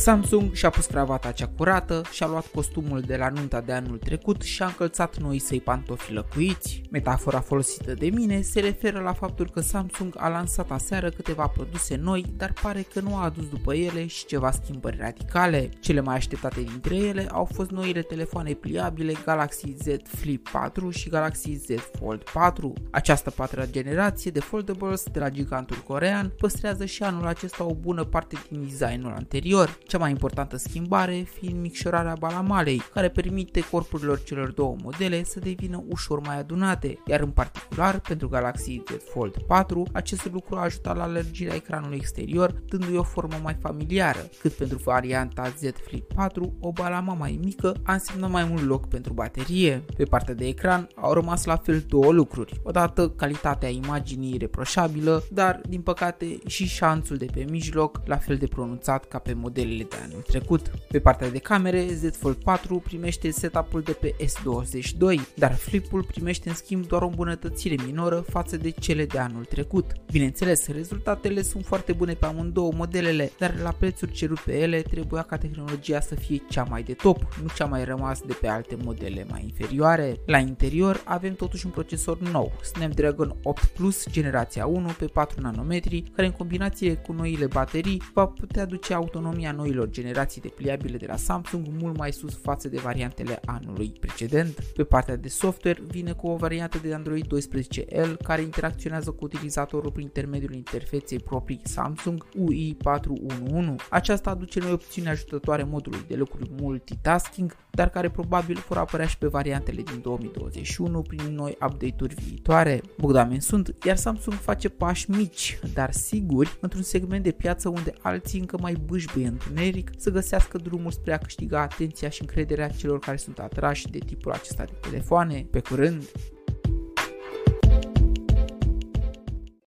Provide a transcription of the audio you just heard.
Samsung și-a pus cravata cea curată, și-a luat costumul de la nunta de anul trecut și a încălțat noi săi pantofi lăcuiți. Metafora folosită de mine se referă la faptul că Samsung a lansat aseară câteva produse noi, dar pare că nu a adus după ele și ceva schimbări radicale. Cele mai așteptate dintre ele au fost noile telefoane pliabile Galaxy Z Flip 4 și Galaxy Z Fold 4. Această patra generație de foldables de la gigantul corean păstrează și anul acesta o bună parte din designul anterior, cea mai importantă schimbare fiind micșorarea balamalei, care permite corpurilor celor două modele să devină ușor mai adunate, iar în particular pentru Galaxy Z Fold 4, acest lucru a ajutat la lărgirea ecranului exterior, dându-i o formă mai familiară, cât pentru varianta Z Flip 4, o balama mai mică a însemnat mai mult loc pentru baterie. Pe partea de ecran au rămas la fel două lucruri. Odată calitatea imaginii reproșabilă, dar din păcate și șanțul de pe mijloc la fel de pronunțat ca pe modelele de anul trecut. Pe partea de camere, Z Fold 4 primește setup-ul de pe S22, dar Flip-ul primește în schimb doar o îmbunătățire minoră față de cele de anul trecut. Bineînțeles, rezultatele sunt foarte bune pe amândouă modelele, dar la prețuri cerut pe ele trebuia ca tehnologia să fie cea mai de top, nu cea mai rămas de pe alte modele mai inferioare. La interior avem totuși un procesor nou, Snapdragon 8 Plus generația 1 pe 4 nanometri, care în combinație cu noile baterii va putea duce autonomia noilor generații de pliabile de la Samsung mult mai sus față de variantele anului precedent. Pe partea de software vine cu o variantă de Android 12L care interacționează cu utilizatorul prin intermediul interfeței proprii Samsung UI411. Aceasta aduce noi opțiuni ajutătoare modului de lucru multitasking, dar care probabil vor apărea și pe variantele din 2021 prin noi update-uri viitoare. Bogdamen sunt, iar Samsung face pași mici, dar siguri, într-un segment de piață unde alții încă mai bâșbâie întuneric să găsească drumul spre a câștiga atenția și încrederea celor care sunt atrași de tipul acesta de telefoane. Pe curând!